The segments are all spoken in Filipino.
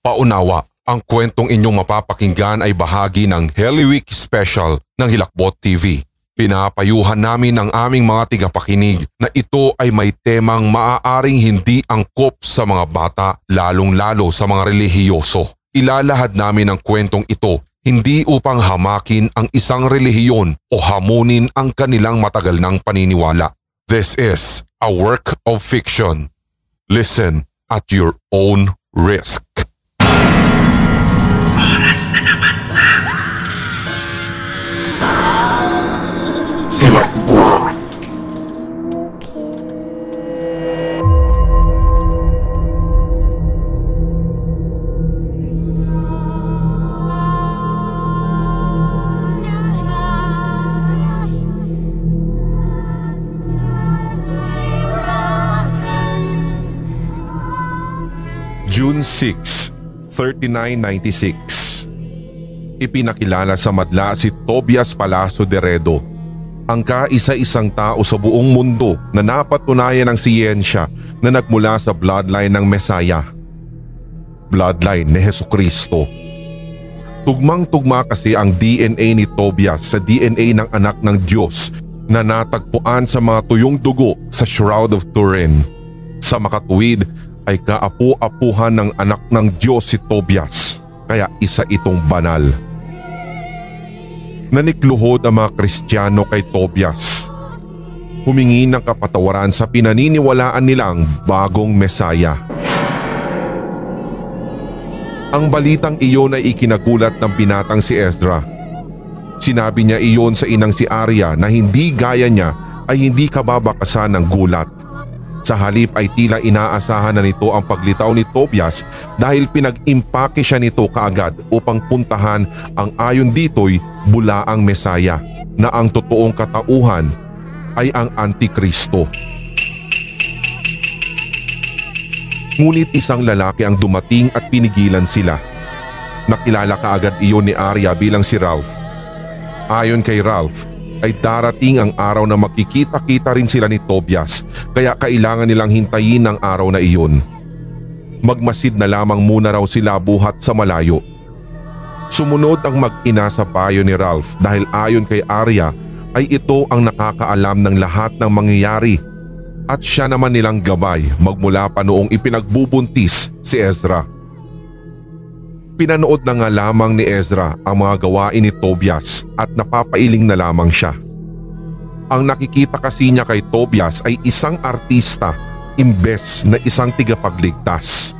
Paunawa, ang kwentong inyong mapapakinggan ay bahagi ng Holy Week Special ng Hilakbot TV. Pinapayuhan namin ang aming mga tigapakinig na ito ay may temang maaaring hindi angkop sa mga bata lalong-lalo sa mga relihiyoso. Ilalahad namin ang kwentong ito hindi upang hamakin ang isang relihiyon o hamunin ang kanilang matagal ng paniniwala. This is a work of fiction. Listen at your own risk. Oras na naman na. June 6, 3996 Ipinakilala sa madla si Tobias Palacio de Redo, ang kaisa-isang tao sa buong mundo na napatunayan ng siyensya na nagmula sa bloodline ng Mesaya. Bloodline ni Heso Kristo. Tugmang-tugma kasi ang DNA ni Tobias sa DNA ng anak ng Diyos na natagpuan sa mga tuyong dugo sa Shroud of Turin. Sa makatuwid ay kaapu-apuhan ng anak ng Diyos si Tobias kaya isa itong banal. Nanikluhod ang mga Kristiyano kay Tobias. Humingi ng kapatawaran sa pinaniniwalaan nilang bagong Mesaya. Ang balitang iyon ay ikinagulat ng binatang si Ezra. Sinabi niya iyon sa inang si Arya na hindi gaya niya ay hindi kababakasan ng gulat. Sa halip ay tila inaasahan na nito ang paglitaw ni Tobias dahil pinag-impake siya nito kaagad upang puntahan ang ayon dito'y bulaang Mesaya na ang totoong katauhan ay ang Antikristo. Ngunit isang lalaki ang dumating at pinigilan sila. Nakilala kaagad iyon ni Arya bilang si Ralph. Ayon kay Ralph, ay darating ang araw na makikita-kita rin sila ni Tobias kaya kailangan nilang hintayin ang araw na iyon. Magmasid na lamang muna raw sila buhat sa malayo. Sumunod ang mag-ina sa payo ni Ralph dahil ayon kay Arya ay ito ang nakakaalam ng lahat ng mangyayari at siya naman nilang gabay magmula pa noong ipinagbubuntis si Ezra. Pinanood na nga lamang ni Ezra ang mga gawain ni Tobias at napapailing na lamang siya. Ang nakikita kasi niya kay Tobias ay isang artista imbes na isang tigapagligtas.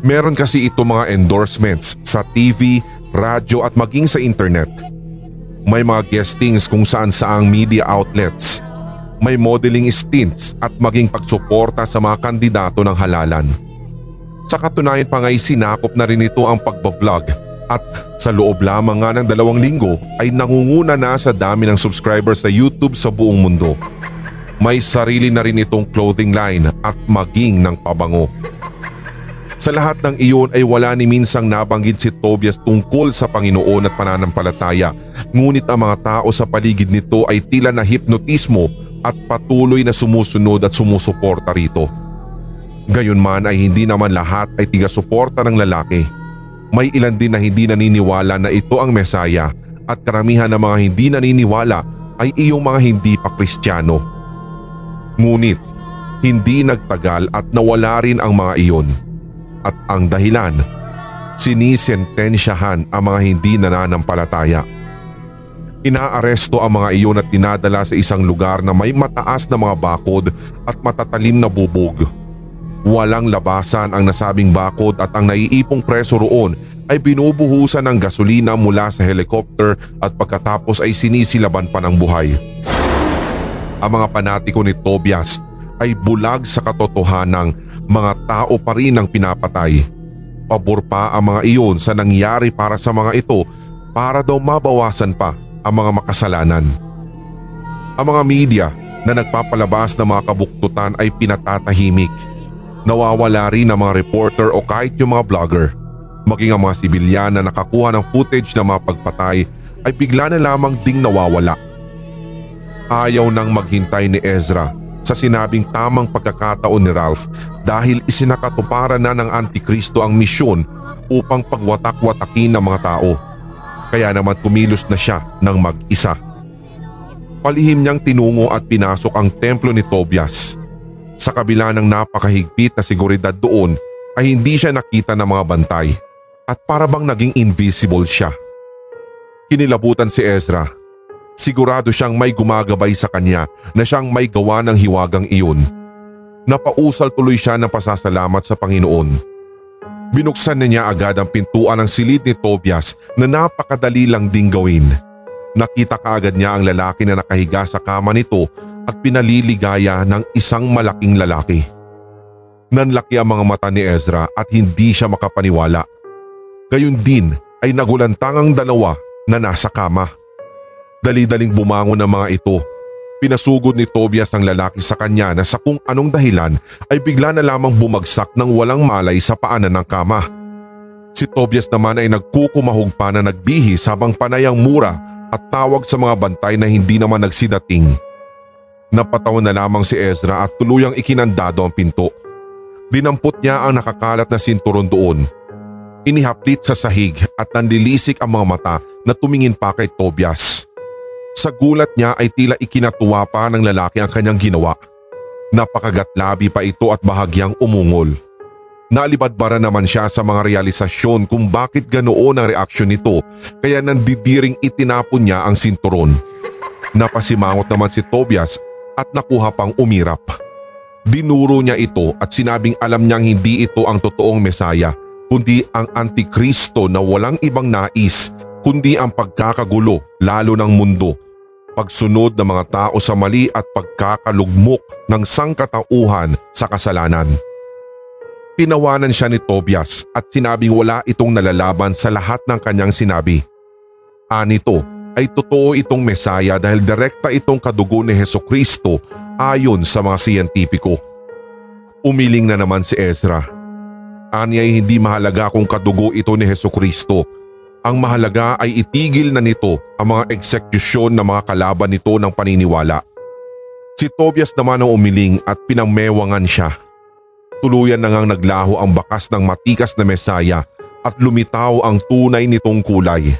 Meron kasi ito mga endorsements sa TV, radyo at maging sa internet. May mga guestings kung saan saang media outlets. May modeling stints at maging pagsuporta sa mga kandidato ng halalan. Sa katunayan pa nga'y sinakop na rin ito ang pagbablog at sa loob lamang nga ng dalawang linggo ay nangunguna na sa dami ng subscribers sa YouTube sa buong mundo. May sarili na rin itong clothing line at maging ng pabango. Sa lahat ng iyon ay wala ni minsang nabanggit si Tobias tungkol sa Panginoon at pananampalataya ngunit ang mga tao sa paligid nito ay tila na hipnotismo at patuloy na sumusunod at sumusuporta rito. Gayunman ay hindi naman lahat ay tiga-suporta ng lalaki. May ilan din na hindi naniniwala na ito ang Mesaya at karamihan ng mga hindi naniniwala ay iyong mga hindi pa Kristiyano. Ngunit hindi nagtagal at nawala rin ang mga iyon. At ang dahilan, sinisentensyahan ang mga hindi nananampalataya. Inaaresto ang mga iyon at dinadala sa isang lugar na may mataas na mga bakod at matatalim na bubog. Walang labasan ang nasabing bakod at ang naiipong preso roon ay binubuhusan ng gasolina mula sa helicopter at pagkatapos ay sinisilaban pa ng buhay. Ang mga panatiko ni Tobias ay bulag sa katotohanang mga tao pa rin ang pinapatay. Pabor pa ang mga iyon sa nangyari para sa mga ito para daw mabawasan pa ang mga makasalanan. Ang mga media na nagpapalabas ng mga kabuktutan ay pinatatahimik. Nawawala rin ang mga reporter o kahit yung mga vlogger. Maging ang mga sibilyan na nakakuha ng footage ng mga pagpatay ay bigla na lamang ding nawawala. Ayaw nang maghintay ni Ezra sa sinabing tamang pagkakataon ni Ralph dahil isinakatuparan na ng Antikristo ang misyon upang pagwatak-watakin ng mga tao. Kaya naman kumilos na siya ng mag-isa. Palihim niyang tinungo at pinasok ang templo ni Tobias. Sa kabila ng napakahigpit na seguridad doon ay hindi siya nakita ng mga bantay at para bang naging invisible siya. Kinilabutan si Ezra. Sigurado siyang may gumagabay sa kanya na siyang may gawa ng hiwagang iyon. Napausal tuloy siya ng pasasalamat sa Panginoon. Binuksan na niya agad ang pintuan ng silid ni Tobias na napakadali lang ding gawin. Nakita kaagad niya ang lalaki na nakahiga sa kama nito at pinaliligaya ng isang malaking lalaki. Nanlaki ang mga mata ni Ezra at hindi siya makapaniwala. Gayun din ay nagulantang ang dalawa na nasa kama. Dali-daling bumangon ang mga ito Pinasugod ni Tobias ang lalaki sa kanya na sa kung anong dahilan ay bigla na lamang bumagsak ng walang malay sa paanan ng kama. Si Tobias naman ay nagkukumahog pa na nagbihis habang panay ang mura at tawag sa mga bantay na hindi naman nagsidating. Napatawan na lamang si Ezra at tuluyang ikinandado ang pinto. Dinampot niya ang nakakalat na sinturon doon. Inihaplit sa sahig at nanlilisik ang mga mata na tumingin pa kay Tobias. Sa gulat niya ay tila ikinatuwa pa ng lalaki ang kanyang ginawa. Napakagatlabi pa ito at bahagyang umungol. Naalibadbara naman siya sa mga realisasyon kung bakit ganoon ang reaksyon nito kaya nandidiring itinapon niya ang sinturon. Napasimangot naman si Tobias at nakuha pang umirap. Dinuro niya ito at sinabing alam niyang hindi ito ang totoong mesaya kundi ang antikristo na walang ibang nais kundi ang pagkakagulo lalo ng mundo pagsunod ng mga tao sa mali at pagkakalugmok ng sangkatauhan sa kasalanan. Tinawanan siya ni Tobias at sinabing wala itong nalalaban sa lahat ng kanyang sinabi. Anito ay totoo itong mesaya dahil direkta itong kadugo ni Heso Kristo ayon sa mga siyentipiko. Umiling na naman si Ezra. Ani ay hindi mahalaga kung kadugo ito ni Heso Kristo ang mahalaga ay itigil na nito ang mga eksekusyon ng mga kalaban nito ng paniniwala. Si Tobias naman ang umiling at pinangmewangan siya. Tuluyan na ngang naglaho ang bakas ng matikas na mesaya at lumitaw ang tunay nitong kulay.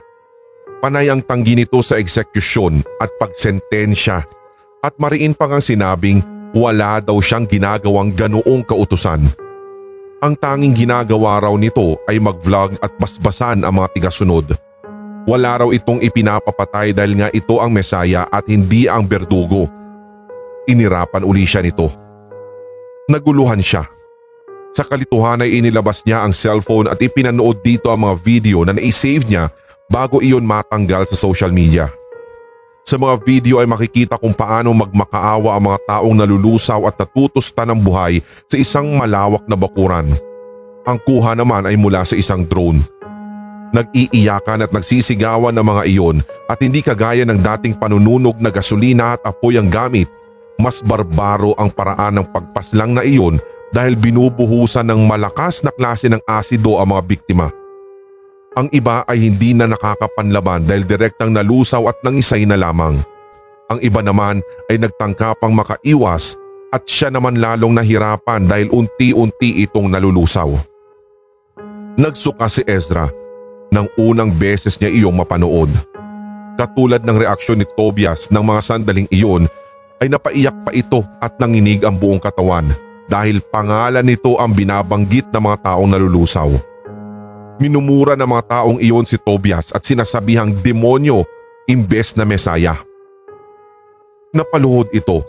Panay ang tanggi nito sa eksekusyon at pagsentensya at mariin pa ngang sinabing wala daw siyang ginagawang ganoong kautusan. Ang tanging ginagawa raw nito ay mag-vlog at basbasan ang mga tigasunod. Wala raw itong ipinapapatay dahil nga ito ang mesaya at hindi ang berdugo. Inirapan uli siya nito. Naguluhan siya. Sa kalituhan ay inilabas niya ang cellphone at ipinanood dito ang mga video na naisave niya bago iyon matanggal sa social media. Sa mga video ay makikita kung paano magmakaawa ang mga taong nalulusaw at natutusta ng buhay sa isang malawak na bakuran. Ang kuha naman ay mula sa isang drone. Nag-iiyakan at nagsisigawan ng mga iyon at hindi kagaya ng dating panununog na gasolina at apoy ang gamit, mas barbaro ang paraan ng pagpaslang na iyon dahil binubuhusan ng malakas na klase ng asido ang mga biktima. Ang iba ay hindi na nakakapanlaban dahil direktang nalusaw at nangisay na lamang. Ang iba naman ay nagtangkapang makaiwas at siya naman lalong nahirapan dahil unti-unti itong nalulusaw. Nagsuka si Ezra nang unang beses niya iyong mapanood. Katulad ng reaksyon ni Tobias ng mga sandaling iyon ay napaiyak pa ito at nanginig ang buong katawan dahil pangalan nito ang binabanggit ng mga taong nalulusaw. Minumura ng mga taong iyon si Tobias at sinasabihang demonyo imbes na mesaya. Napaluhod ito.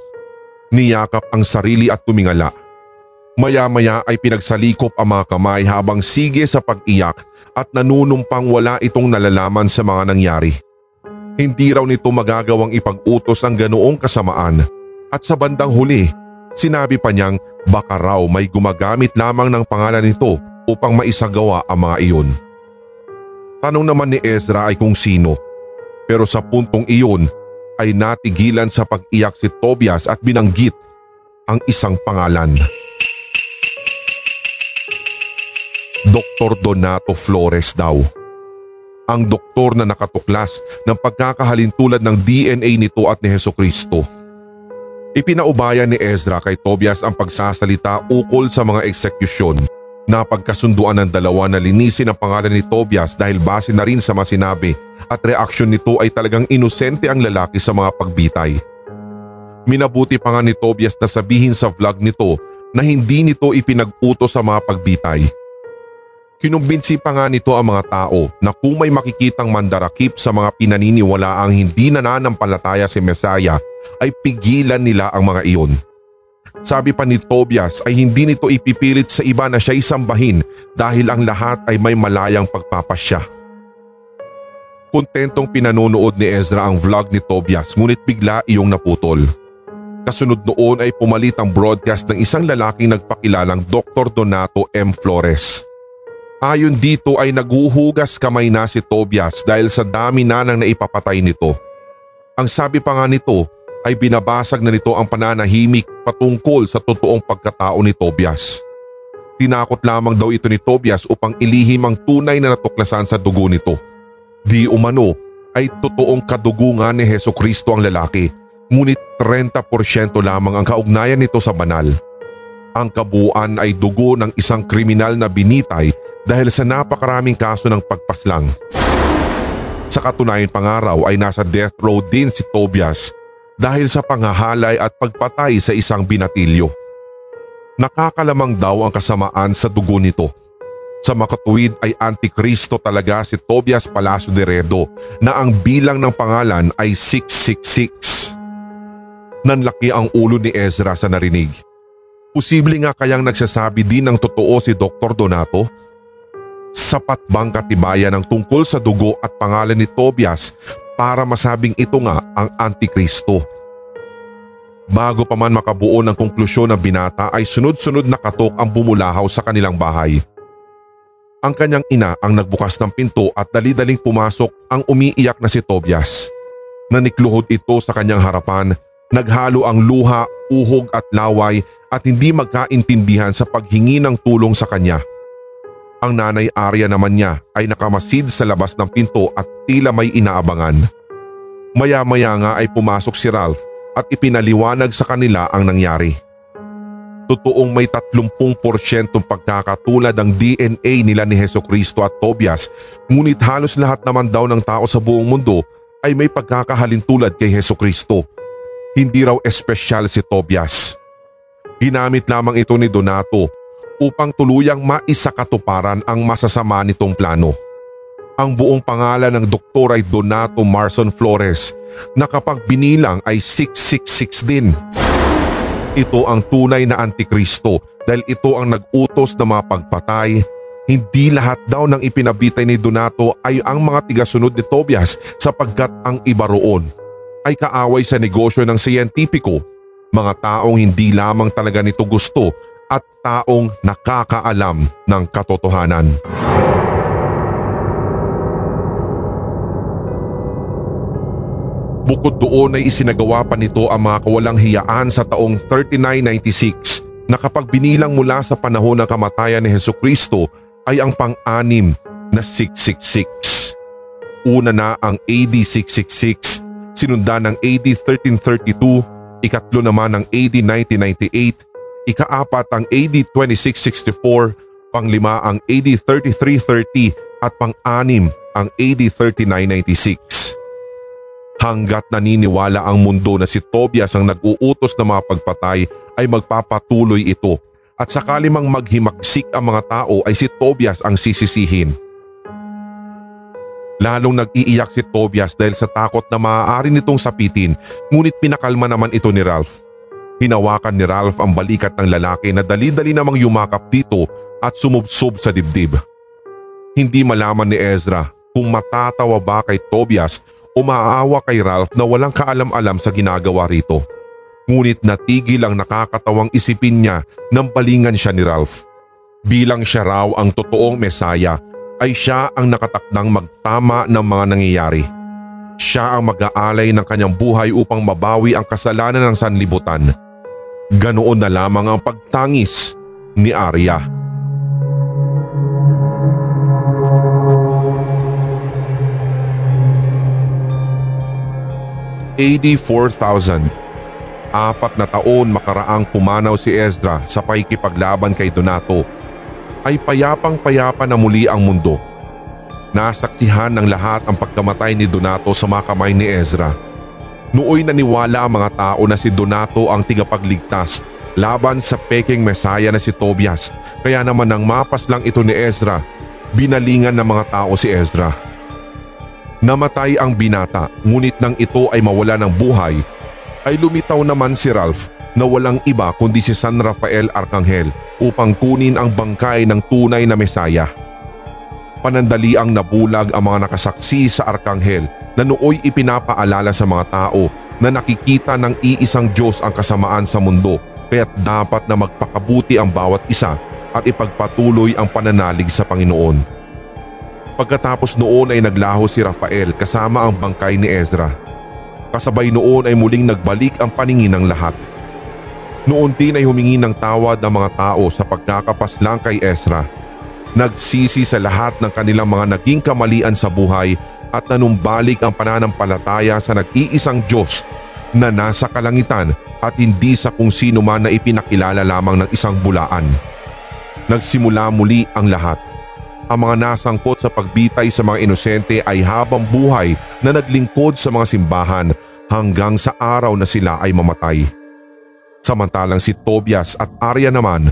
Niyakap ang sarili at tumingala. Maya-maya ay pinagsalikop ang mga kamay habang sige sa pag-iyak at nanunumpang wala itong nalalaman sa mga nangyari. Hindi raw nito magagawang ipag-utos ang ganoong kasamaan at sa bandang huli, sinabi pa niyang baka raw may gumagamit lamang ng pangalan nito upang maisagawa ang mga iyon. Tanong naman ni Ezra ay kung sino pero sa puntong iyon ay natigilan sa pag-iyak si Tobias at binanggit ang isang pangalan. Dr. Donato Flores daw. Ang doktor na nakatuklas ng pagkakahalintulad ng DNA nito at ni Heso Kristo. Ipinaubaya ni Ezra kay Tobias ang pagsasalita ukol sa mga eksekusyon Napagkasunduan ng dalawa na linisin ang pangalan ni Tobias dahil base na rin sa masinabi at reaksyon nito ay talagang inosente ang lalaki sa mga pagbitay. Minabuti pa nga ni Tobias na sabihin sa vlog nito na hindi nito ipinag-utos sa mga pagbitay. Kinumbinsi pa nga nito ang mga tao na kung may makikitang mandarakip sa mga pinaniniwala ang hindi nananampalataya si Mesaya ay pigilan nila ang mga iyon. Sabi pa ni Tobias ay hindi nito ipipilit sa iba na siya isambahin dahil ang lahat ay may malayang pagpapasya. Kontentong pinanonood ni Ezra ang vlog ni Tobias ngunit bigla iyong naputol. Kasunod noon ay pumalit ang broadcast ng isang lalaking nagpakilalang Dr. Donato M. Flores. Ayon dito ay naguhugas kamay na si Tobias dahil sa dami na nang naipapatay nito. Ang sabi pa nga nito ay binabasag na nito ang pananahimik patungkol sa totoong pagkatao ni Tobias. Tinakot lamang daw ito ni Tobias upang ilihim ang tunay na natuklasan sa dugo nito. Di umano ay totoong kadugungan ni Heso Kristo ang lalaki ngunit 30% lamang ang kaugnayan nito sa banal. Ang kabuuan ay dugo ng isang kriminal na binitay dahil sa napakaraming kaso ng pagpaslang. Sa katunayan pangaraw ay nasa death row din si Tobias dahil sa panghahalay at pagpatay sa isang binatilyo. Nakakalamang daw ang kasamaan sa dugo nito. Sa makatuwid ay antikristo talaga si Tobias Palacio de Redo na ang bilang ng pangalan ay 666. Nanlaki ang ulo ni Ezra sa narinig. Posible nga kayang nagsasabi din ng totoo si Dr. Donato? Sapat bang katibayan ang tungkol sa dugo at pangalan ni Tobias para masabing ito nga ang Antikristo? Bago pa man makabuo ng konklusyon ng binata ay sunod-sunod na katok ang bumulahaw sa kanilang bahay. Ang kanyang ina ang nagbukas ng pinto at dali-daling pumasok ang umiiyak na si Tobias. Nanikluhod ito sa kanyang harapan, naghalo ang luha, uhog at laway at hindi magkaintindihan sa paghingi ng tulong sa kanya. Ang nanay Arya naman niya ay nakamasid sa labas ng pinto at tila may inaabangan. Maya-maya nga ay pumasok si Ralph at ipinaliwanag sa kanila ang nangyari. Totoong may 30% pagkakatulad ang DNA nila ni Heso Kristo at Tobias ngunit halos lahat naman daw ng tao sa buong mundo ay may pagkakahalintulad kay Heso Kristo. Hindi raw espesyal si Tobias. Ginamit lamang ito ni Donato upang tuluyang maisakatuparan ang masasama nitong plano. Ang buong pangalan ng doktor ay Donato Marson Flores na kapag binilang ay 666 din. Ito ang tunay na antikristo dahil ito ang nag-utos na mga pagpatay. Hindi lahat daw ng ipinabitay ni Donato ay ang mga tigasunod ni Tobias sapagkat ang iba roon ay kaaway sa negosyo ng siyentipiko, mga taong hindi lamang talaga nito gusto at taong nakakaalam ng katotohanan. Bukod doon ay isinagawa pa nito ang mga kawalang hiyaan sa taong 3996 na kapag binilang mula sa panahon ng kamatayan ni Heso Kristo ay ang pang-anim na 666. Una na ang AD 666, sinundan ng AD 1332, ikatlo naman ng AD 1998 ikaapat ang AD 2664, panglima ang AD 3330 at pang-anim ang AD 3996. Hanggat naniniwala ang mundo na si Tobias ang nag-uutos na mga pagpatay ay magpapatuloy ito at sakali mang maghimagsik ang mga tao ay si Tobias ang sisisihin. Lalong nag-iiyak si Tobias dahil sa takot na maaari nitong sapitin ngunit pinakalma naman ito ni Ralph. Hinawakan ni Ralph ang balikat ng lalaki na dali-dali namang yumakap dito at sumubsob sa dibdib. Hindi malaman ni Ezra kung matatawa ba kay Tobias o maaawa kay Ralph na walang kaalam-alam sa ginagawa rito. Ngunit natigil ang nakakatawang isipin niya nang balingan siya ni Ralph. Bilang siya raw ang totoong mesaya ay siya ang nakatakdang magtama ng mga nangyayari. Siya ang mag-aalay ng kanyang buhay upang mabawi ang kasalanan ng sanlibutan Ganoon na lamang ang pagtangis ni Arya. AD 4000 Apat na taon makaraang pumanaw si Ezra sa pakikipaglaban kay Donato. ay payapang payapa na muli ang mundo. Nasaksihan ng lahat ang pagkamatay ni Donato sa mga kamay ni Ezra. Nooy naniwala ang mga tao na si Donato ang tigapagligtas laban sa peking mesaya na si Tobias kaya naman nang mapas lang ito ni Ezra, binalingan ng mga tao si Ezra. Namatay ang binata ngunit nang ito ay mawala ng buhay ay lumitaw naman si Ralph na walang iba kundi si San Rafael Arcangel upang kunin ang bangkay ng tunay na mesaya. Panandali ang nabulag ang mga nakasaksi sa Arcangel na nooy ipinapaalala sa mga tao na nakikita ng iisang Diyos ang kasamaan sa mundo kaya't dapat na magpakabuti ang bawat isa at ipagpatuloy ang pananalig sa Panginoon. Pagkatapos noon ay naglaho si Rafael kasama ang bangkay ni Ezra. Kasabay noon ay muling nagbalik ang paningin ng lahat. Noon din ay humingi ng tawad ang mga tao sa pagkakapaslang kay Ezra. Nagsisi sa lahat ng kanilang mga naging kamalian sa buhay at nanumbalik ang pananampalataya sa nag-iisang Diyos na nasa kalangitan at hindi sa kung sino man na ipinakilala lamang ng isang bulaan. Nagsimula muli ang lahat. Ang mga nasangkot sa pagbitay sa mga inosente ay habang buhay na naglingkod sa mga simbahan hanggang sa araw na sila ay mamatay. Samantalang si Tobias at Arya naman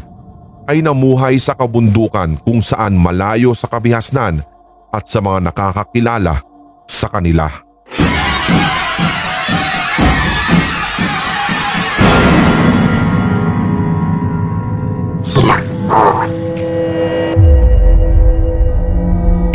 ay namuhay sa kabundukan kung saan malayo sa kabihasnan at sa mga nakakakilala sa kanila.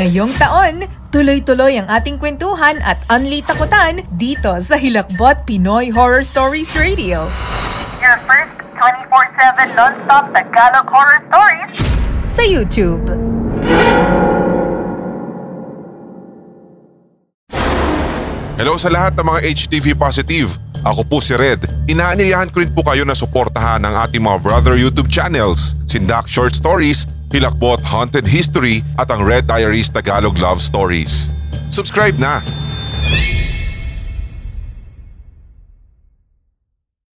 Ngayong taon, tuloy-tuloy ang ating kwentuhan at unli takutan dito sa Hilakbot Pinoy Horror Stories Radio. Your first 24-7 non-stop Tagalog horror stories Sa YouTube. Hello sa lahat ng mga HTV positive. Ako po si Red. Inaanyayahan ko rin po kayo na suportahan ang ating mga brother YouTube channels, Sindak Short Stories, Hilakbot Haunted History at ang Red Diaries Tagalog Love Stories. Subscribe na